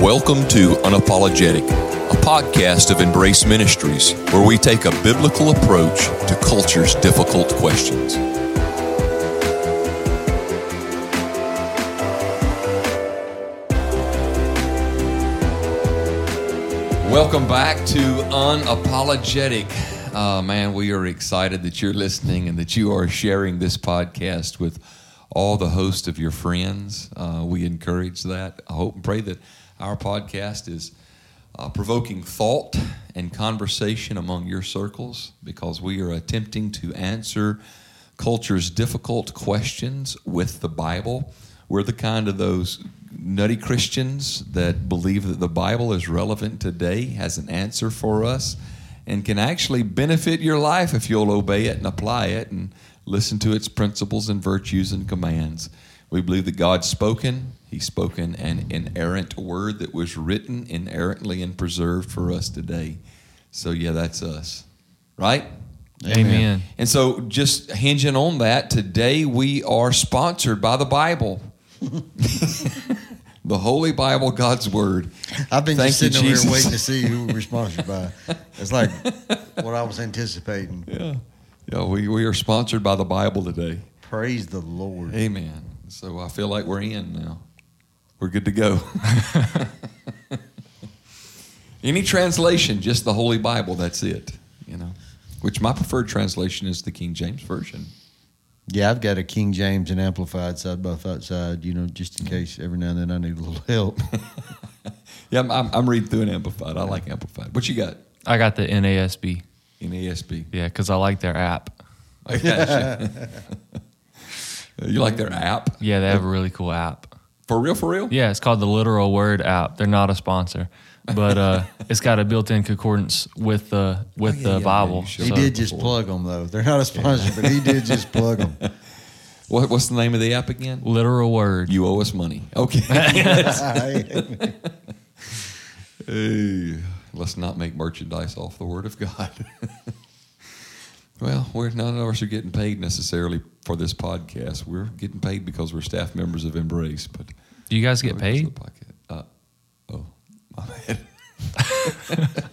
Welcome to Unapologetic, a podcast of Embrace Ministries, where we take a biblical approach to culture's difficult questions. Welcome back to Unapologetic. Uh, man, we are excited that you're listening and that you are sharing this podcast with all the hosts of your friends. Uh, we encourage that. I hope and pray that our podcast is uh, provoking thought and conversation among your circles because we are attempting to answer culture's difficult questions with the Bible. We're the kind of those nutty Christians that believe that the Bible is relevant today, has an answer for us, and can actually benefit your life if you'll obey it and apply it and listen to its principles and virtues and commands. We believe that God's spoken. He's spoken an inerrant word that was written inerrantly and preserved for us today. So, yeah, that's us. Right? Amen. And so, just hinging on that, today we are sponsored by the Bible. the Holy Bible, God's Word. I've been Thank just you, sitting over here waiting to see who we're sponsored by. It's like what I was anticipating. Yeah. Yeah, we, we are sponsored by the Bible today. Praise the Lord. Amen. So I feel like we're in now. We're good to go. Any translation, just the Holy Bible, that's it. You know. Which my preferred translation is the King James Version. Yeah, I've got a King James and Amplified side by side, you know, just in case every now and then I need a little help. Yeah, I'm, I'm, I'm reading through an Amplified. I like Amplified. What you got? I got the NASB. In ASB. Yeah, because I like their app. I got you. you like their app? Yeah, they have a really cool app. For real, for real? Yeah, it's called the Literal Word app. They're not a sponsor, but uh, it's got a built-in concordance with the with Oh, yeah, the yeah, yeah, Bible. you showed he did just plug them, though. They're not a sponsor, but he did just plug them. What, what's the name of the app again? Literal Word. You owe us money. Okay. Hey, let's not make merchandise off the Word of God. Well, we're none of us are getting paid necessarily for this podcast. We're getting paid because we're staff members of Embrace. But Do you guys get paid? the. Uh, oh, my bad.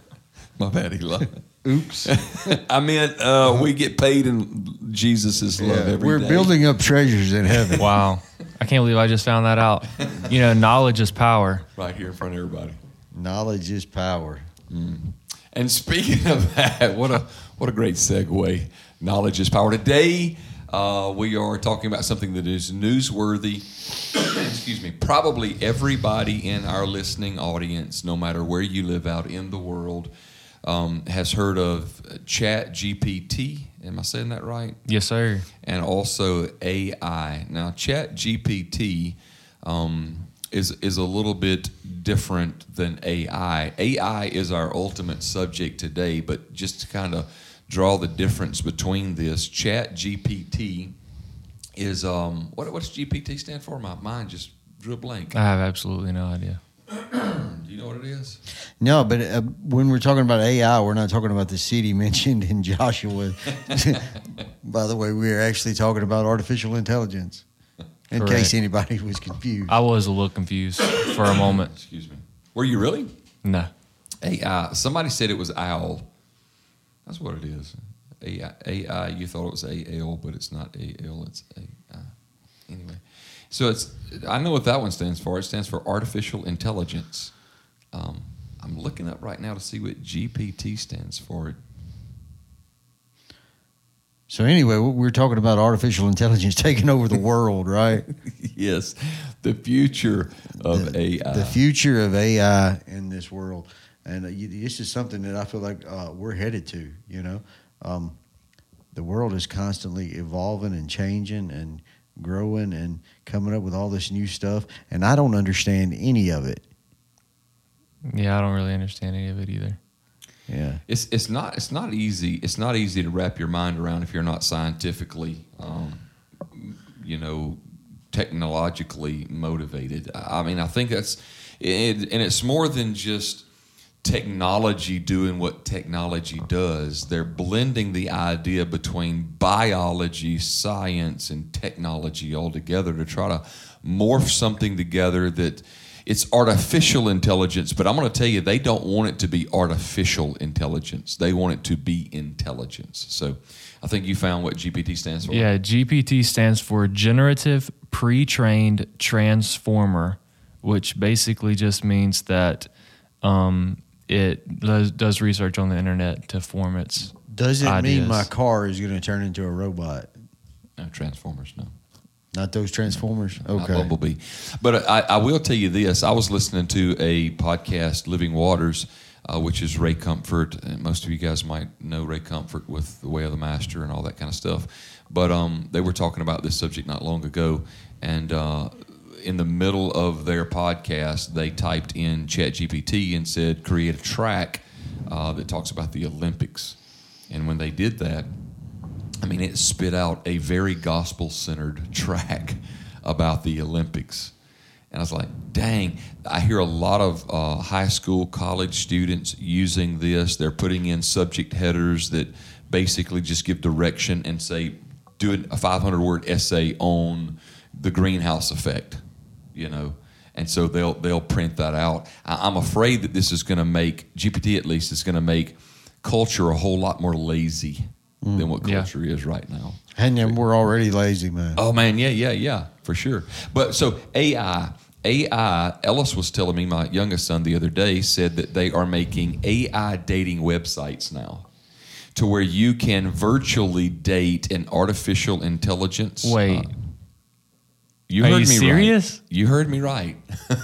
my bad, Eli. Oops. I meant uh, we get paid in Jesus' love Yeah, every we're day. building up treasures in heaven. Wow, I can't believe I just found that out. You know, knowledge is power. right here in front of everybody. Knowledge is power. And speaking of that, what a what a great segue. Knowledge is power. Today, uh, we are talking about something that is newsworthy. Excuse me. Probably everybody in our listening audience, no matter where you live out in the world, um, has heard of Chat GPT. Am I saying that right? Yes, sir. and also AI. Now, Chat GPT um, is is a little bit different than AI. AI is our ultimate subject today, but just to kind of draw the difference between this, Chat GPT is um, what what's GPT stand for? My mind just drew a blank. I have absolutely no idea. Do you know what it is? No, but uh, when we're talking about AI, we're not talking about the city mentioned in Joshua. By the way, we are actually talking about artificial intelligence. In Correct. case anybody was confused. I was a little confused for a moment. Excuse me. Were you really? No. AI. Somebody said it was owl. That's what it is. AI. AI you thought it was AL, but it's not AL. It's AI. Anyway, so it's. I know what that one stands for. It stands for artificial intelligence. Um, I'm looking up right now to see what GPT stands for. So anyway, we we're talking about artificial intelligence taking over the world, right? yes, the future of the, AI. the future of AI in this world, and uh, you, this is something that I feel like uh, we're headed to. You know, um, the world is constantly evolving and changing and growing and coming up with all this new stuff, and I don't understand any of it. Yeah, I don't really understand any of it either. Yeah, It's it's not it's not easy. It's not easy to wrap your mind around if you're not scientifically, um, you know, technologically motivated. I mean, I think that's it, and it's more than just technology doing what technology does. They're blending the idea between biology, science, and technology all together to try to morph something together that it's artificial intelligence, but I'm going to tell you, they don't want it to be artificial intelligence. They want it to be intelligence. So I think you found what GPT stands for. Yeah, GPT stands for Generative Pre-trained Transformer, which basically just means that um, it does, does research on the internet to form its. Does it ideas. mean my car is going to turn into a robot? No, Transformers, no. Not those Transformers? Not Okay. Bumblebee. But I, I will tell you this. I was listening to a podcast, Living Waters, uh, which is Ray Comfort. And most of you guys might know Ray Comfort with The Way of the Master and all that kind of stuff. But um, they were talking about this subject not long ago. And uh, in the middle of their podcast, they typed in ChatGPT and said, create a tract uh, that talks about the Olympics. And when they did that, I mean, it spit out a very gospel centered tract about the Olympics. And I was like, dang, I hear a lot of uh, high school, college students using this. They're putting in subject headers that basically just give direction and say, do a 500 word essay on the greenhouse effect, you know. And so they'll they'll print that out. I, I'm afraid that this is going to make GPT at least is going to make culture a whole lot more lazy than what Yeah. culture is right now. And then we're already lazy, man. Oh man, yeah, yeah, yeah, for sure. But so AI, AI, Ellis was telling me, my youngest son the other day said that they are making AI dating websites now, to where you can virtually date an artificial intelligence. Wait, Uh, you Are heard you me serious? right. You heard me right.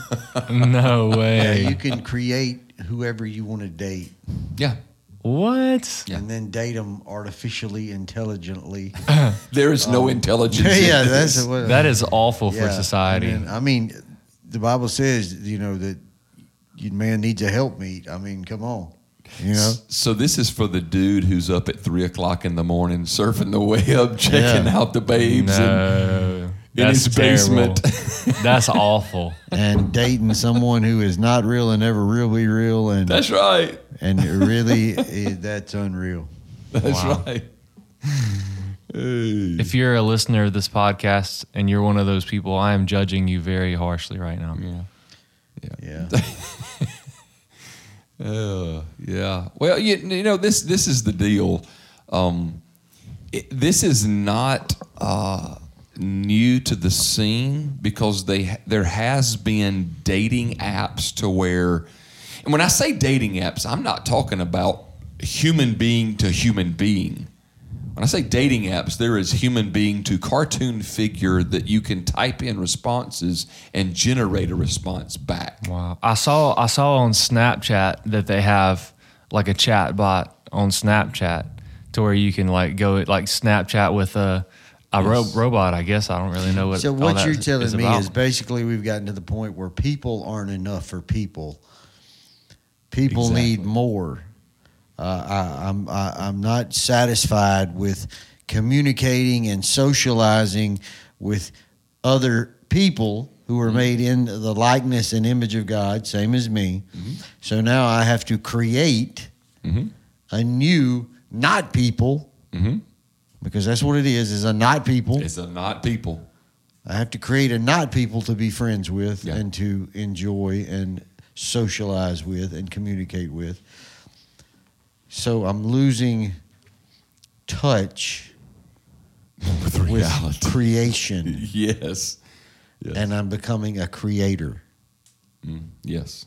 no Yeah, way. you can create whoever you want to date yeah, what? Yeah. and then date them artificially, intelligently. there is no um, intelligence. in yeah, this. that's what. That is uh, awful for society. And then, I mean, the Bible says, you know, that man needs a helpmeet. I mean, come on. You know? So this is for the dude who's up at three o'clock in the morning surfing the web, checking Yeah. out the babes and no, in that's his terrible. basement. That's awful. and dating someone who is not real and never will be real. And, That's right. and really, that's unreal. That's Wow. right. Hey. If you're a listener of this podcast and you're one of those people, I am judging you very harshly right now. Yeah. Yeah. Uh, yeah. Well, you, you know this this is the deal. Um, it, this is not uh, new to the scene because they there has been dating apps to where, and when I say dating apps, I'm not talking about human being to human being. When I say dating apps, there is human being to cartoon figure that you can type in responses and generate a response back. Wow. I saw I saw on Snapchat that they have like a chat bot on Snapchat to where you can like go like Snapchat with a a ro- robot. I guess I don't really know what. So what you're telling is me about. is basically we've gotten to the point where people aren't enough for people. People Exactly. need more. Uh, I, I'm I, I'm not satisfied with communicating and socializing with other people who Mm-hmm. are made in the likeness and image of God, same as me. So now I have to create Mhm. a new not people Mm-hmm. Because that's what it is is a not people. It's a not people. I have to create a not people to be friends with Yeah. and to enjoy and socialize with and communicate with. So I'm losing touch With with reality. creation yes. Yes. and I'm becoming a creator. Mm, yes.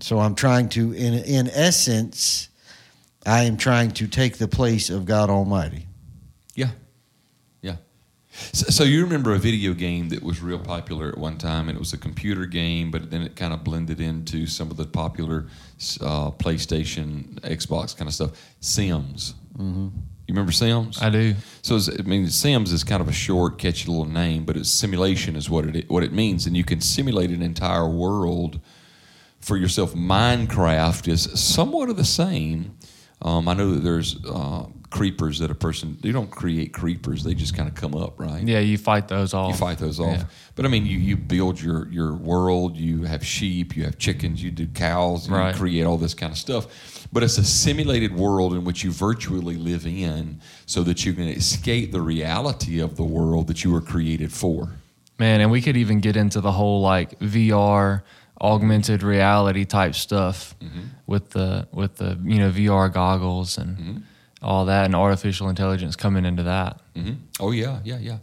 So I'm trying to in in essence I am trying to take the place of God Almighty. Yeah. Yeah. So, so you remember a video game that was real popular at one time, and it was a computer game, but then it kind of blended into some of the popular uh, PlayStation, Xbox kind of stuff. Sims. Mm-hmm. You remember Sims? I do. So it's, I mean, Sims is kind of a short, catchy little name, but it's simulation is what it what it means, and you can simulate an entire world for yourself. Minecraft is somewhat of the same. Um, I know that there's uh, creepers that a person you don't create creepers; they just kind of come up, right? Yeah, you fight those off. You fight those off. Yeah. But I mean, you, you build your, your world, you have sheep, you have chickens, you do cows, you Right. create all this kind of stuff. But it's a simulated world in which you virtually live in so that you can escape the reality of the world that you were created for. Man, and we could even get into the whole like VR augmented reality type stuff with the with the you know VR goggles and all that and artificial intelligence coming into that. hmm Oh yeah, yeah, yeah.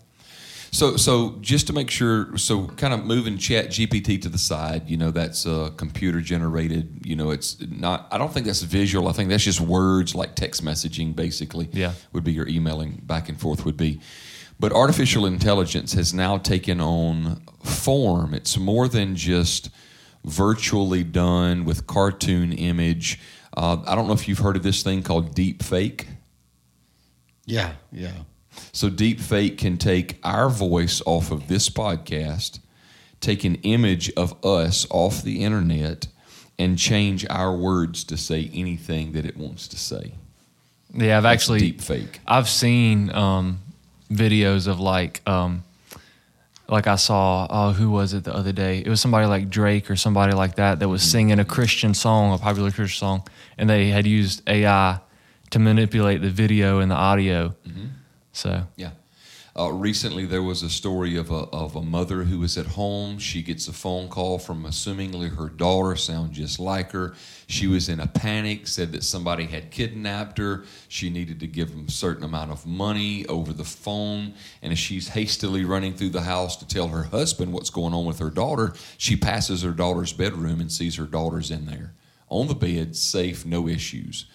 So, so just to make sure, so kind of moving Chat GPT to the side, you know, that's uh, computer generated. You know, it's not. I don't think that's visual. I think that's just words like text messaging, basically. Yeah. would be your emailing back and forth would be. But artificial intelligence has now taken on form. It's more than just virtually done with cartoon image. Uh, I don't know if you've heard of this thing called deep fake. Yeah, yeah. So deepfake can take our voice off of this podcast, take an image of us off the internet, and change our words to say anything that it wants to say. Yeah, I've actually deepfake. I've seen um, videos of like um, like I saw oh who was it the other day? It was somebody like Drake or somebody like that that was mm-hmm. singing a Christian song, a popular Christian song, and they had used AI to manipulate the video and the audio. Mm-hmm. So Yeah. Uh, recently, there was a story of a, of a mother who was at home. She gets a phone call from assumingly her daughter, sound just like her. She was in a panic, said that somebody had kidnapped her. She needed to give them a certain amount of money over the phone. And as she's hastily running through the house to tell her husband what's going on with her daughter, she passes her daughter's bedroom and sees her daughter's in there on the bed, safe, no issues.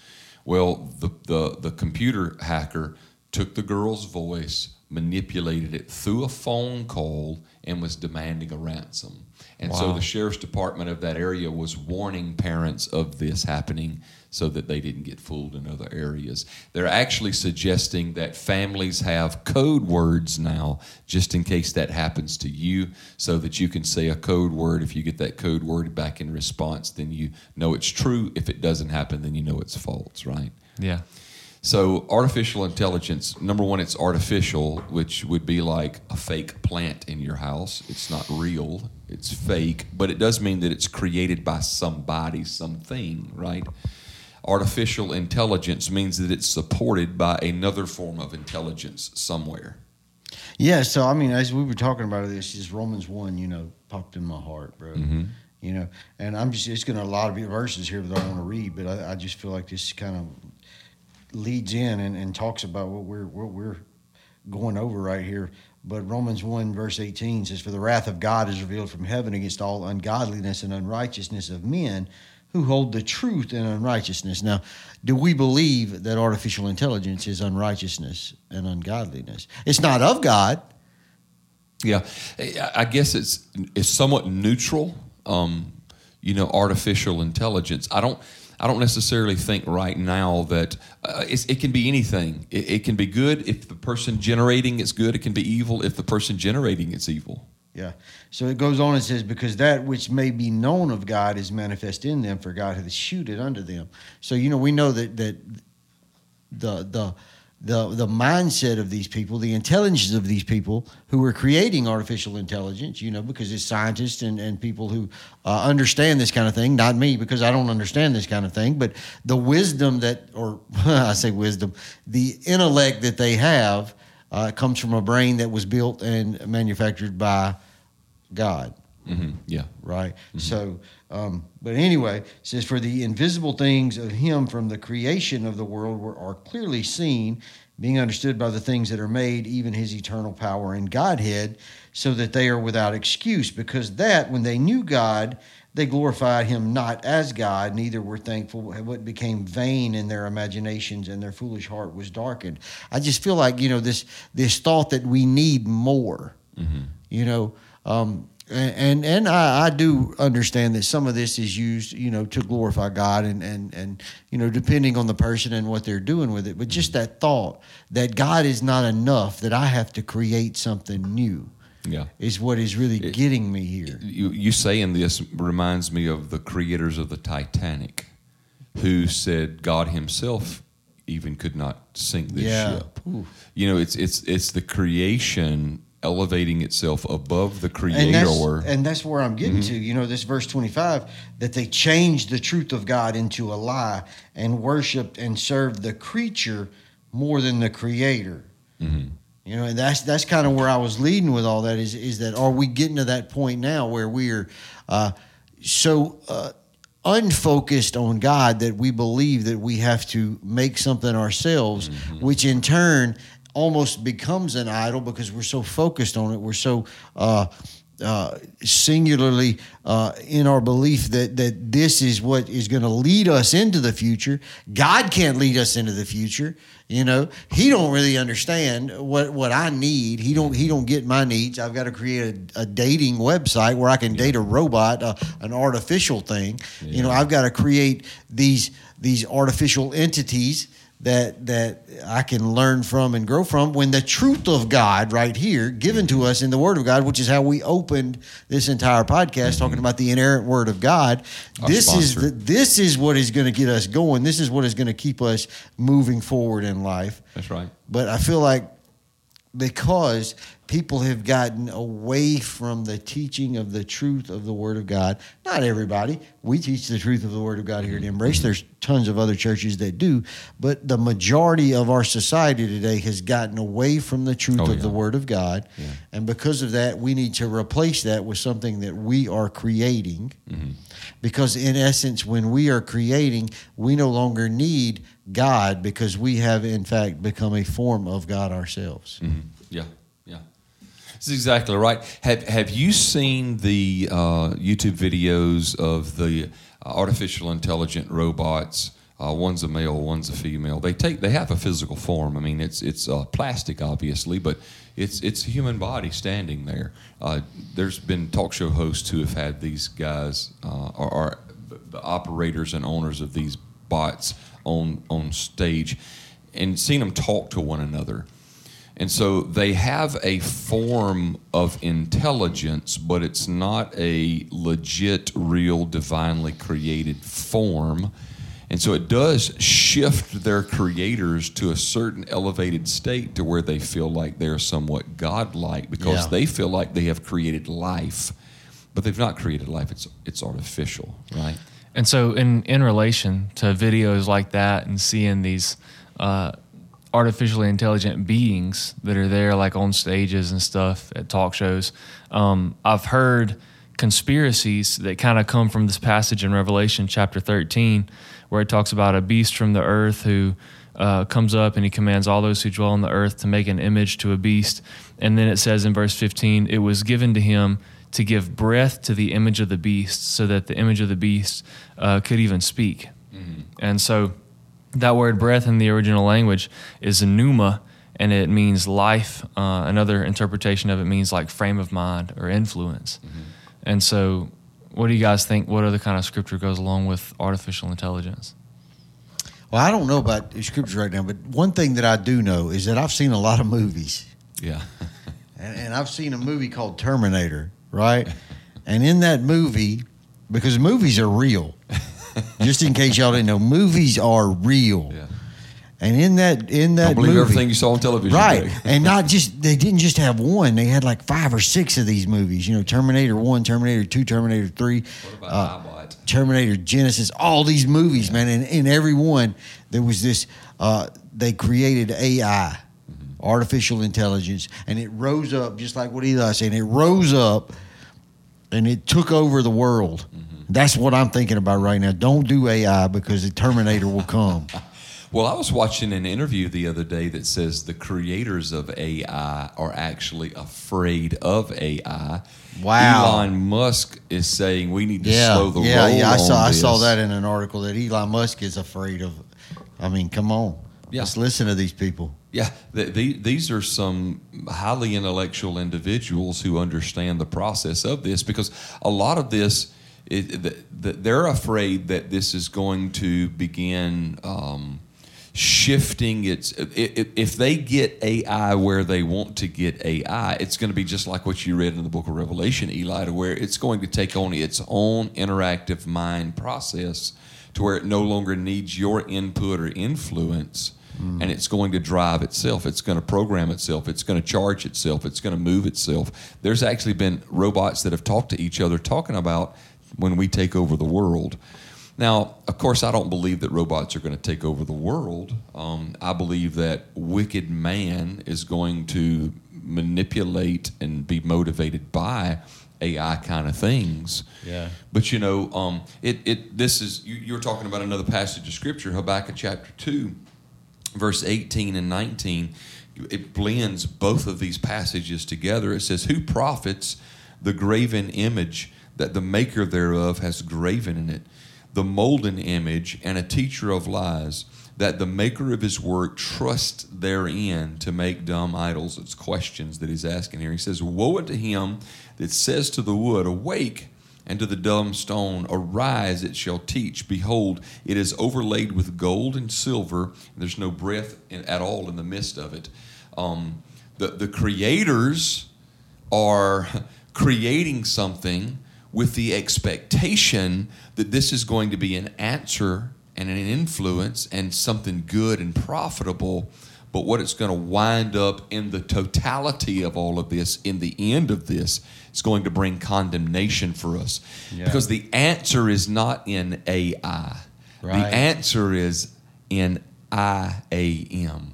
Well, the, the, the computer hacker took the girl's voice, manipulated it through a phone call, and was demanding a ransom. And so the sheriff's department of that area was warning parents of this happening so that they didn't get fooled in other areas. They're actually suggesting that families have code words now, just in case that happens to you, so that you can say a code word. If you get that code word back in response, then you know it's true. If it doesn't happen, then you know it's false, right? yeah, So, artificial intelligence, number one, it's artificial, which would be like a fake plant in your house. It's not real, it's fake, but it does mean that it's created by somebody, something, right? Artificial intelligence means that it's supported by another form of intelligence somewhere. Yeah, so I mean, as we were talking about this, just Romans one, you know, popped in my heart, bro. Mm-hmm. You know, and I'm just it's going to a lot of verses here that I want to read, but I, I just feel like this kind of leads in and, and talks about what we're what we're going over right here. But Romans one verse eighteen says, "For the wrath of God is revealed from heaven against all ungodliness and unrighteousness of men." Who hold the truth in unrighteousness. Now, do we believe that artificial intelligence is unrighteousness and ungodliness? It's not of God. Yeah, I I guess it's it's somewhat neutral. Um, you know, artificial intelligence. I don't I don't necessarily think right now that uh, it can be anything. It, it can be good if the person generating it's good. It can be evil if the person generating it's evil. Yeah. So it goes on and says, because that which may be known of God is manifest in them, for God hath shewed it unto them. So you know we know that that the the the the mindset of these people, the intelligence of these people who are creating artificial intelligence, you know, because it's scientists and, and people who uh, understand this kind of thing. Not me, because I don't understand this kind of thing, but the wisdom that, or I say wisdom, the intellect that they have uh, comes from a brain that was built and manufactured by God hmm Yeah. right? So, um, but anyway, says, For the invisible things of him from the creation of the world were, are clearly seen, being understood by the things that are made, even his eternal power and Godhead, so that they are without excuse. Because that, when they knew God, they glorified him not as God, neither were thankful, what became vain in their imaginations, and their foolish heart was darkened. I just feel like, you know, this this thought that we need more you know um, and and, and I, I do understand that some of this is used you know to glorify god and and and you know depending on the person and what they're doing with it but just that thought that god is not enough that i have to create something new Yeah. is what is really getting me here You, you saying this reminds me of the creators of the Titanic, who said God Himself even could not sink this Yeah. ship. You know, it's it's it's the creation elevating itself above the creator. and that's, and that's where I'm getting Mm-hmm. to. You know, this verse 25 that they changed the truth of God into a lie and worshiped and served the creature more than the creator. Mm-hmm. You know, and that's that's kind of where I was leading with all that. Is is that are we getting to that point now where we are uh, so uh, unfocused on God that we believe that we have to make something ourselves, Mm-hmm. which in turn almost becomes an idol because we're so focused on it. We're so uh, uh, singularly uh, in our belief that that this is what is going to lead us into the future. God can't lead us into the future. You know, He don't really understand what what I need. He don't He don't get my needs. I've got to create a, a dating website where I can date a robot, uh, an artificial thing. You know, I've got to create these these artificial entities that that I can learn from and grow from when the truth of God right here given to us in the word of God which is how we opened this entire podcast talking mm-hmm. about the inerrant word of God. Our this is the, this is what is going to get us going. This is what is going to keep us moving forward in life. That's right. but I feel like because people have gotten away from the teaching of the truth of the Word of God. Not everybody. We teach the truth of the Word of God here at Embrace. There's tons of other churches that do, but the majority of our society today has gotten away from the truth Oh, of yeah. the Word of God. Yeah. And because of that, we need to replace that with something that we are creating. Mm-hmm. Because in essence, when we are creating, we no longer need God because we have, in fact, become a form of God ourselves. Mhm. Yeah, yeah. This is exactly right. Have Have you seen the uh, YouTube videos of the uh, artificial intelligent robots? Uh, one's a male, one's a female. They take they have a physical form. I mean, it's it's uh, plastic, obviously, but it's it's a human body standing there. Uh, there's been talk show hosts who have had these guys uh, or, or the operators and owners of these bots on on stage, and seen them talk to one another. And so they have a form of intelligence, but it's not a legit, real, divinely created form. And so it does shift their creators to a certain elevated state to where they feel like they're somewhat godlike because Yeah. they feel like they have created life. But they've not created life, it's, it's artificial, right? And so, in in relation to videos like that, and seeing these uh, artificially intelligent beings that are there, like on stages and stuff at talk shows, um, I've heard conspiracies that kind of come from this passage in Revelation chapter thirteen, where it talks about a beast from the earth who uh, comes up and he commands all those who dwell on the earth to make an image to a beast. And then it says in verse 15, it was given to him to give breath to the image of the beast so that the image of the beast uh, could even speak. And so that word breath in the original language is pneuma and it means life. Uh, another interpretation of it means like frame of mind or influence. And so, what do you guys think? What other kind of scripture goes along with artificial intelligence? Well, I don't know about the scriptures right now, but one thing that I do know is that I've seen a lot of movies. Yeah. And, and I've seen a movie called Terminator, right? and in that movie, because movies are real, just in case y'all didn't know, movies are real. yeah. And in that in that Don't believe movie, everything you saw on television. right? And not just they didn't just have one; they had like five or six of these movies. You know, Terminator One, Terminator Two, Terminator Three, What uh? Terminator Genisys, all these movies, man. And in every one, there was this. Uh, they created AI, artificial intelligence, and it rose up just like what Eli saying. It rose up, and it took over the world. That's what I'm thinking about right now. Don't do AI because the Terminator will come. Well, I was watching an interview the other day that says the creators of AI are actually afraid of AI. Wow. Elon Musk is saying we need to yeah, slow the yeah, roll. yeah. I saw I saw that in an article that Elon Musk is afraid of. I mean, come on. Yeah. Let's listen to these people. Yeah, the, the, these are some highly intellectual individuals who understand the process of this because a lot of this, it, the, the, they're afraid that this is going to begin um, shifting its. i- i- If they get AI where they want to get AI, it's going to be just like what you read in the book of Revelation, Eli, to where it's going to take on its own interactive mind process to where it no longer needs your input or influence and it's going to drive itself. It's going to program itself. It's going to charge itself. It's going to move itself. There's actually been robots that have talked to each other talking about when we take over the world. Now, of course, I don't believe that robots are going to take over the world. Um, I believe that wicked man is going to manipulate and be motivated by AI kind of things. Yeah. But you know, um, it, it this is you, you're talking about another passage of scripture, Habakkuk chapter two, verse 18 and 19. It blends both of these passages together. It says, "Who profits the graven image that the maker thereof has graven in it, the molten image, and a teacher of lies." that the maker of his work trusts therein to make dumb idols. It's questions that he's asking here. He says, Woe unto him that says to the wood, Awake, and to the dumb stone, Arise, it shall teach. Behold, it is overlaid with gold and silver, and there's no breath in, at all in the midst of it. Um, the, the creators are creating something with the expectation that this is going to be an answer and an influence and something good and profitable. But what it's going to wind up in the totality of all of this, in the end of this, is going to bring condemnation for us. Yeah. Because the answer is not in AI. Right. The answer is in I am.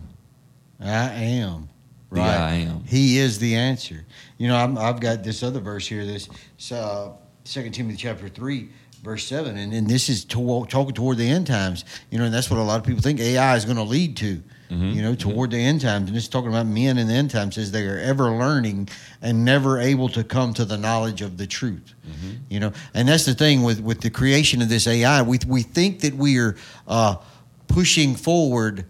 The Right. I am. He is the answer. You know, I'm, I've got this other verse here. This uh, Second Timothy chapter three, verse seven, and, and this is to, talking toward the end times. You know, and that's what a lot of people think AI is going to lead to. Mm-hmm. You know, mm-hmm. toward the end times, and it's talking about men in the end times as they are ever learning and never able to come to the knowledge of the truth. Mm-hmm. You know, and that's the thing with with the creation of this AI. We we think that we are uh, pushing forward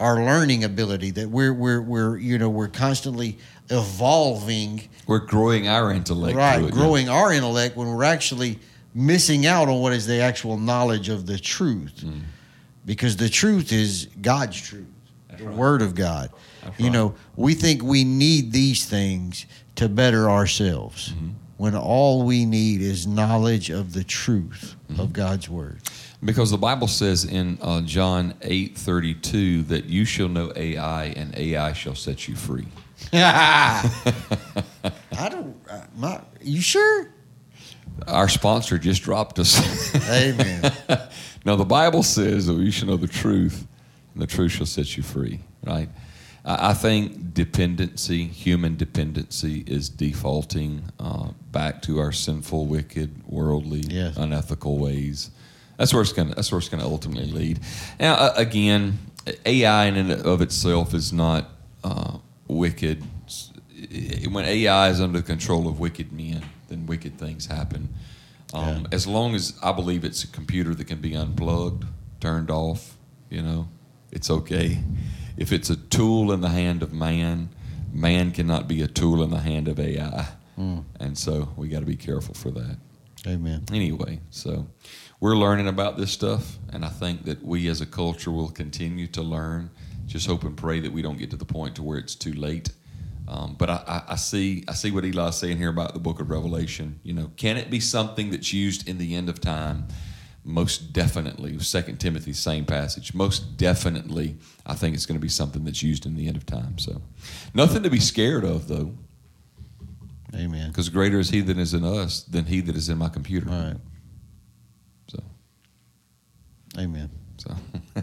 our learning ability that we're we're we're you know we're constantly evolving We're growing our intellect. right it, yeah. growing our intellect when we're actually missing out on what is the actual knowledge of the truth Mm. because the truth is god's truth That's the right. word of god That's you right. know we think we need these things to better ourselves Mm-hmm. when all we need is knowledge of the truth Mm-hmm. of god's word Because the Bible says in uh, John eight thirty two that you shall know AI and AI shall set you free. i don't uh, my, you sure Our sponsor just dropped us. amen now the Bible says that you shall know the truth, and the truth shall set you free. Right? I I think dependency, human dependency, is defaulting uh, back to our sinful, wicked, worldly, Yes. unethical ways. That's where it's going. to That's where it's going to ultimately lead. Now, uh, again, AI in and of itself is not uh, wicked. When AI is under the control of wicked men, then wicked things happen. Um, Yeah. As long as I believe it's a computer that can be unplugged, turned off, you know, it's okay. If it's a tool in the hand of man, man cannot be a tool in the hand of AI. Mm. And so we got to be careful for that. amen Anyway, so we're learning about this stuff, and I think that we as a culture will continue to learn. Just hope and pray that we don't get to the point to where it's too late. Um, but I, I, I see I see what Eli's saying here about the book of Revelation. You know, can it be something that's used in the end of time? Most definitely. Second Timothy, same passage. Most definitely, I think it's going to be something that's used in the end of time. So, nothing to be scared of, though, amen because greater is He that is in us than He that is in my computer. all right So. amen So,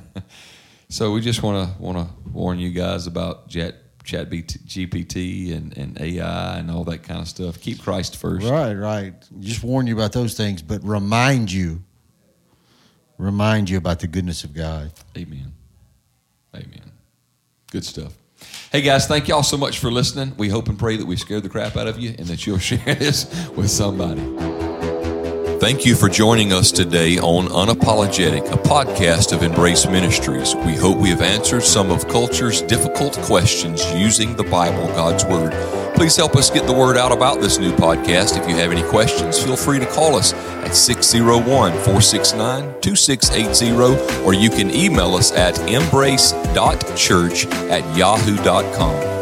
so we just want to want to warn you guys about Chat Chat GPT and, and AI and all that kind of stuff. Keep Christ first. Right, right. Just warn you about those things, but remind you, remind you about the goodness of God. Amen. Amen. Good stuff. Hey guys, thank y'all so much for listening. We hope and pray that we scared the crap out of you and that you'll share this with somebody. Thank you for joining us today on Unapologetic, a podcast of Embrace Ministries. We hope we have answered some of culture's difficult questions using the Bible, God's Word. Please help us get the word out about this new podcast. If you have any questions, feel free to call us at 601 469 2680 or you can email us at embrace.church at yahoo.com.